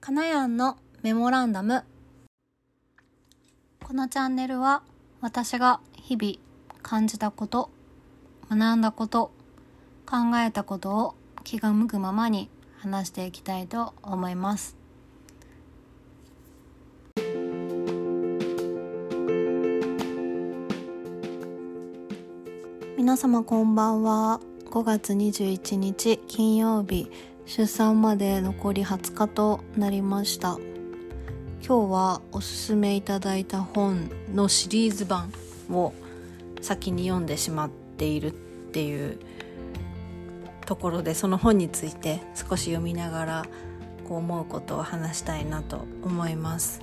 かなやんのメモランダム。このチャンネルは私が日々感じたこと学んだこと考えたことを気が向くままに話していきたいと思います。皆様こんばんは。5月21日金曜日。出産まで残り20日となりました。今日はおすすめいただいた本のシリーズ版を先に読んでしまっているっていうところでその本について少し読みながらこう思うことを話したいなと思います。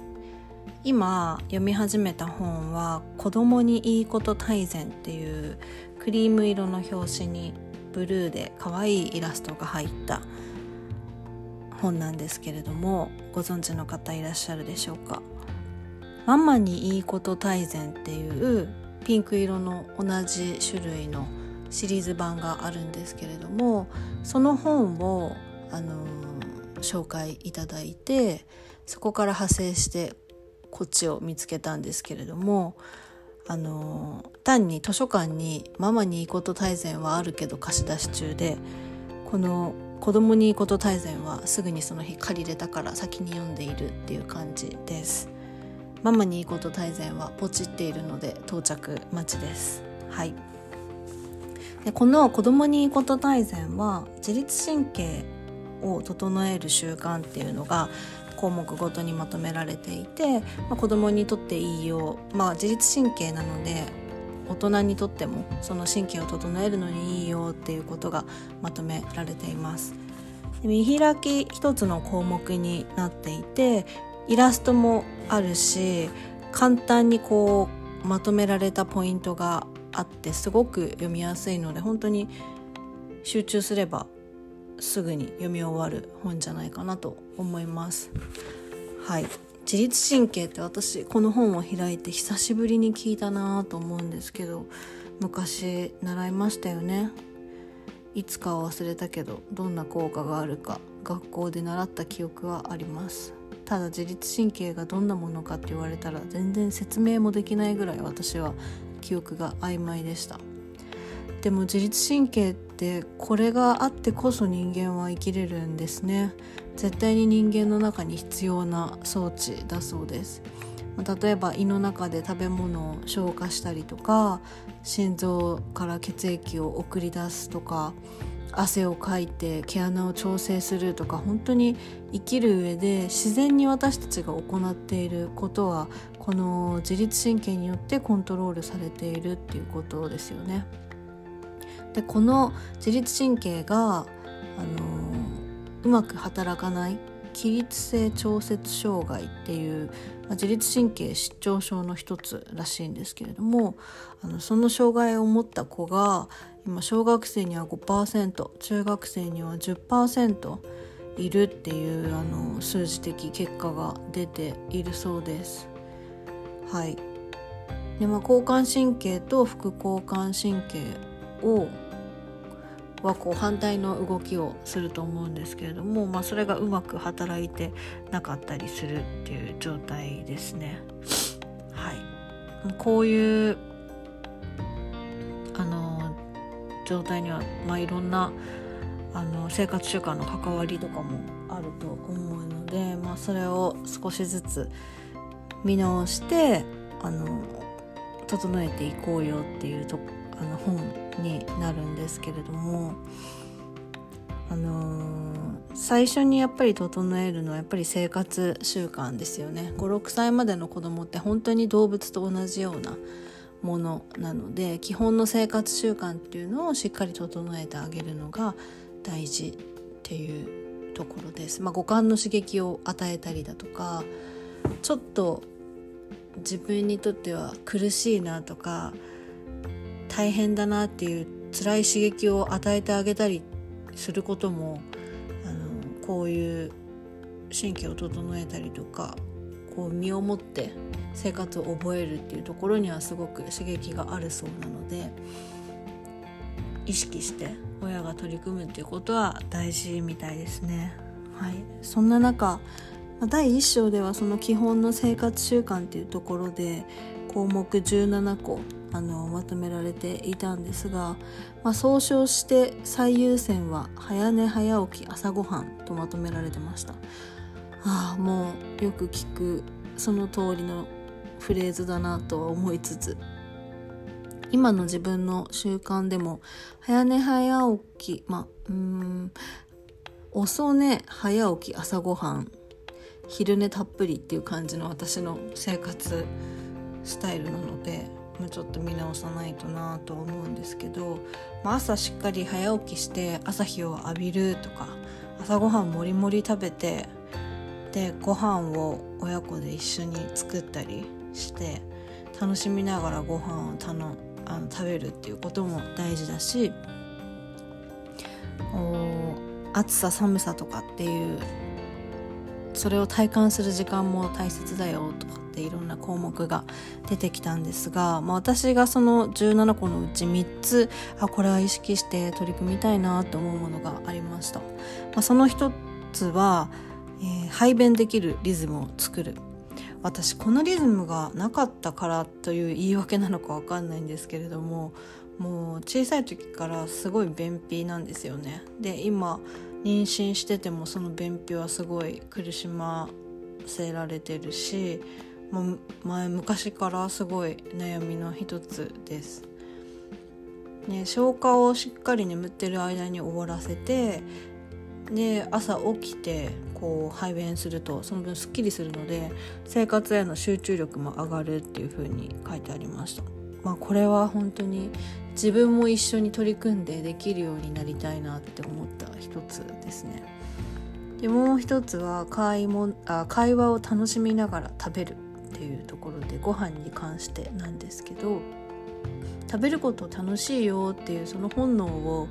今読み始めた本は「子供にいいこと大全」っていうクリーム色の表紙にブルーで可愛いイラストが入った本なんですけれどもご存知の方いらっしゃるでしょうか？ママにいいこと大全っていうピンク色の同じ種類のシリーズ版があるんですけれどもその本を、あの、紹介いただいてそこから派生してこっちを見つけたんですけれどもあの、単に図書館に「ママにいいこと大全」はあるけど貸し出し中でこの子供にいいこと大全はすぐにその日借りれたから先に読んでいるっていう感じです。ママにいいこと大全はポチっているので到着待ちです。はい。でこの子供にいいこと大全は自律神経を整える習慣っていうのが項目ごとにまとめられていて、まあ、子供にとっていいよう、まあ、自律神経なので大人にとってもその神経を整えるのにいいよっていうことがまとめられています。見開き一つの項目になっていてイラストもあるし簡単にこうまとめられたポイントがあってすごく読みやすいので本当に集中すればすぐに読み終わる本じゃないかなと思います。はい。自律神経って私この本を開いて久しぶりに聞いたなと思うんですけど昔習いましたよね。いつかは忘れたけどどんな効果があるか学校で習った記憶はあります。ただ自律神経がどんなものかって言われたら全然説明もできないぐらい私は記憶が曖昧でした。でも自律神経ってこれがあってこそ人間は生きれるんですね。絶対に人間の中に必要な装置だそうです例えば胃の中で食べ物を消化したりとか心臓から血液を送り出すとか汗をかいて毛穴を調整するとか本当に生きる上で自然に私たちが行っていることはこの自律神経によってコントロールされているっていうことですよね。でこの自律神経があのうまく働かない起立性調節障害っていう、まあ、自律神経失調症の一つらしいんですけれどもあのその障害を持った子が今小学生には5%中学生には10%いるっていうあの数字的結果が出ているそうです。はいでまあ、交感神経と副交感神経をはこう反対の動きをすると思うんですけれども、まあ、それがうまく働いてなかったりするっていう状態ですね。はい、こういうあの状態には、まあ、いろんなあの生活習慣の関わりとかもあると思うので、まあ、それを少しずつ見直してあの整えていこうよっていうとあの本になるんですけれどもあのー、最初にやっぱり整えるのはやっぱり生活習慣ですよね56歳までの子供って本当に動物と同じようなものなので基本の生活習慣っていうのをしっかり整えてあげるのが大事っていうところです。まあ、五感の刺激を与えたりだとかちょっと自分にとっては苦しいなとか大変だなっていう辛い刺激を与えてあげたりすることもあのこういう神経を整えたりとかこう身をもって生活を覚えるっていうところにはすごく刺激があるそうなので意識して親が取り組むっていうことは大事みたいですね。はい、そんな中、第1章ではその基本の生活習慣っていうところで項目17個あのまとめられていたんですが、まあ、総称して最優先は早寝早起き朝ごはんとまとめられてました。ああもうよく聞くその通りのフレーズだなとは思いつつ今の自分の習慣でも早寝早起きまあうん遅寝早起き朝ごはん昼寝たっぷりっていう感じの私の生活スタイルなので、まあ、ちょっと見直さないとなと思うんですけど、まあ、朝しっかり早起きして朝日を浴びるとか朝ごはんもりもり食べてでご飯を親子で一緒に作ったりして楽しみながらご飯をたのあの食べるっていうことも大事だし暑さ寒さとかっていうそれを体感する時間も大切だよとかっていろんな項目が出てきたんですが、まあ、私がその17個のうち3つあこれは意識して取り組みたいなと思うものがありました、まあ、その一つは、えー、排便できるリズムを作る。私このリズムがなかったからという言い訳なのか分かんないんですけれどももう小さい時からすごい便秘なんですよね。で今妊娠しててもその便秘はすごい苦しませられてるしもう前昔からすごい悩みの一つです。ね、消化をしっかり眠ってる間に終わらせてで朝起きてこう排便するとその分すっきりするので生活への集中力も上がるっていう風に書いてありました。まあ、これは本当に自分も一緒に取り組んでできるようになりたいなって思った一つですね。でもう一つは会もあ会話を楽しみながら食べるっていうところでご飯に関してなんですけど食べること楽しいよっていうその本能を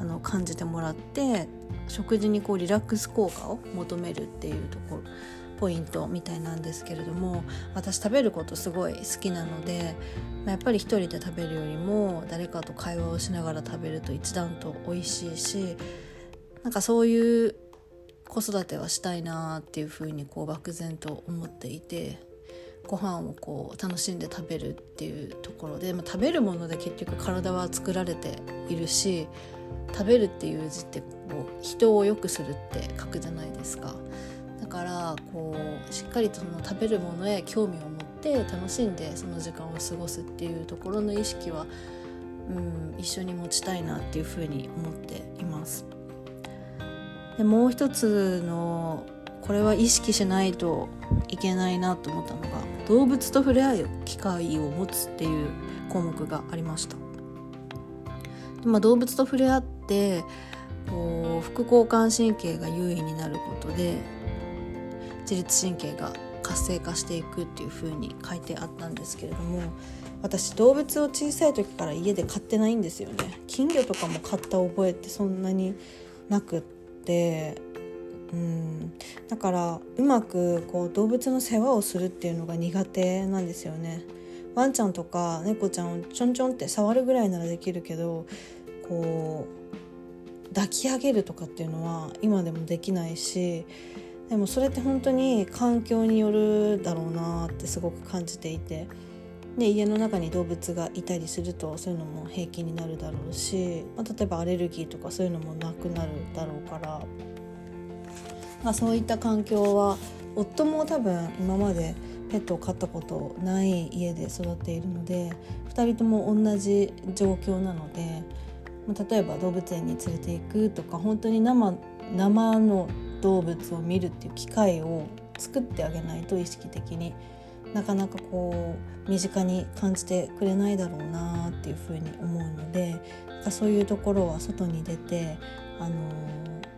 あの感じてもらって食事にこうリラックス効果を求めるっていうところポイントみたいなんですけれども私食べることすごい好きなのでやっぱり一人で食べるよりも誰かと会話をしながら食べると一段と美味しいしなんかそういう子育てはしたいなっていうふうにこう漠然と思っていてご飯をこう楽しんで食べるっていうところで、まあ、食べるもので結局体は作られているし食べるっていう字ってこう人を良くするって書くじゃないですか。からこうしっかりとその食べるものへ興味を持って楽しんでその時間を過ごすっていうところの意識は、うん、一緒に持ちたいなっていうふうに思っています。でもう一つのこれは意識しないといけないなと思ったのが動物と触れ合う機会を持つっていう項目がありました。まあ、動物と触れ合ってこう副交感神経が優位になることで自律神経が活性化していくっていう風に書いてあったんですけれども私動物を小さい時から家で飼ってないんですよね金魚とかも飼った覚えってそんなになくってうんだからうまくこう動物の世話をするっていうのが苦手なんですよね。ワンちゃんとか猫ちゃんをちょんちょんって触るぐらいならできるけどこう抱き上げるとかっていうのは今でもできないしでもそれって本当に環境によるだろうなってすごく感じていて。で家の中に動物がいたりするとそういうのも平気になるだろうし、まあ、例えばアレルギーとかそういうのもなくなるだろうから。まあ、そういった環境は夫も多分今までペットを飼ったことない家で育っているので2人とも同じ状況なので、まあ、例えば動物園に連れていくとか本当に生生の動物を見るっていう機会を作ってあげないと意識的になかなかこう身近に感じてくれないだろうなっていうふうに思うのでそういうところは外に出てあのー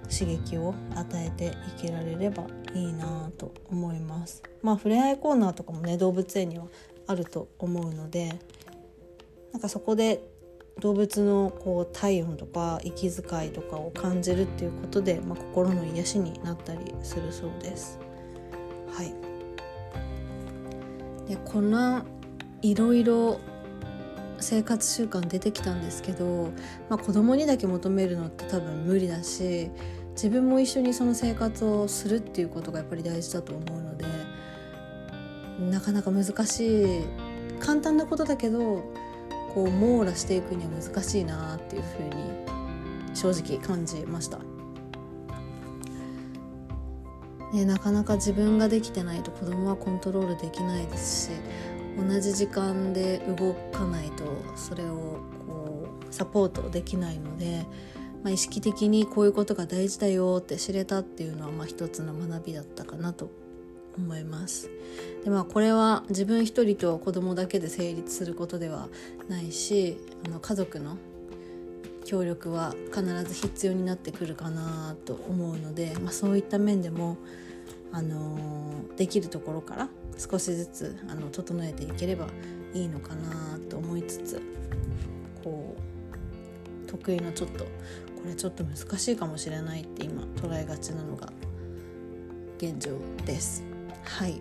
刺激を与えていけられればいいなと思います。まあ触れ合いコーナーとかもね動物園にはあると思うのでなんかそこで動物のこう体温とか息遣いとかを感じるっていうことで、まあ、心の癒しになったりするそうです。はい、でこのいろいろ生活習慣出てきたんですけど、まあ、子供にだけ求めるのって多分無理だし自分も一緒にその生活をするっていうことがやっぱり大事だと思うのでなかなか難しい簡単なことだけどこう網羅していくには難しいなっていうふうに正直感じました。ね、なかなか自分ができてないと子供はコントロールできないですし同じ時間で動かないとそれをこうサポートできないので、まあ、意識的にこういうことが大事だよって知れたっていうのはまあ一つの学びだったかなと思います。でまあこれは自分一人と子供だけで成立することではないしあの家族の協力は必ず必要になってくるかなと思うので、まあ、そういった面でも、あの、できるところから少しずつあの整えていければいいのかなと思いつつこう得意のちょっとこれちょっと難しいかもしれないって今捉えがちなのが現状です。はい。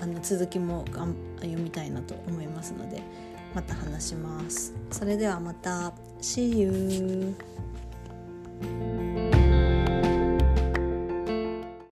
あの続きもがん読みたいなと思いますのでまた話します。それではまた。See you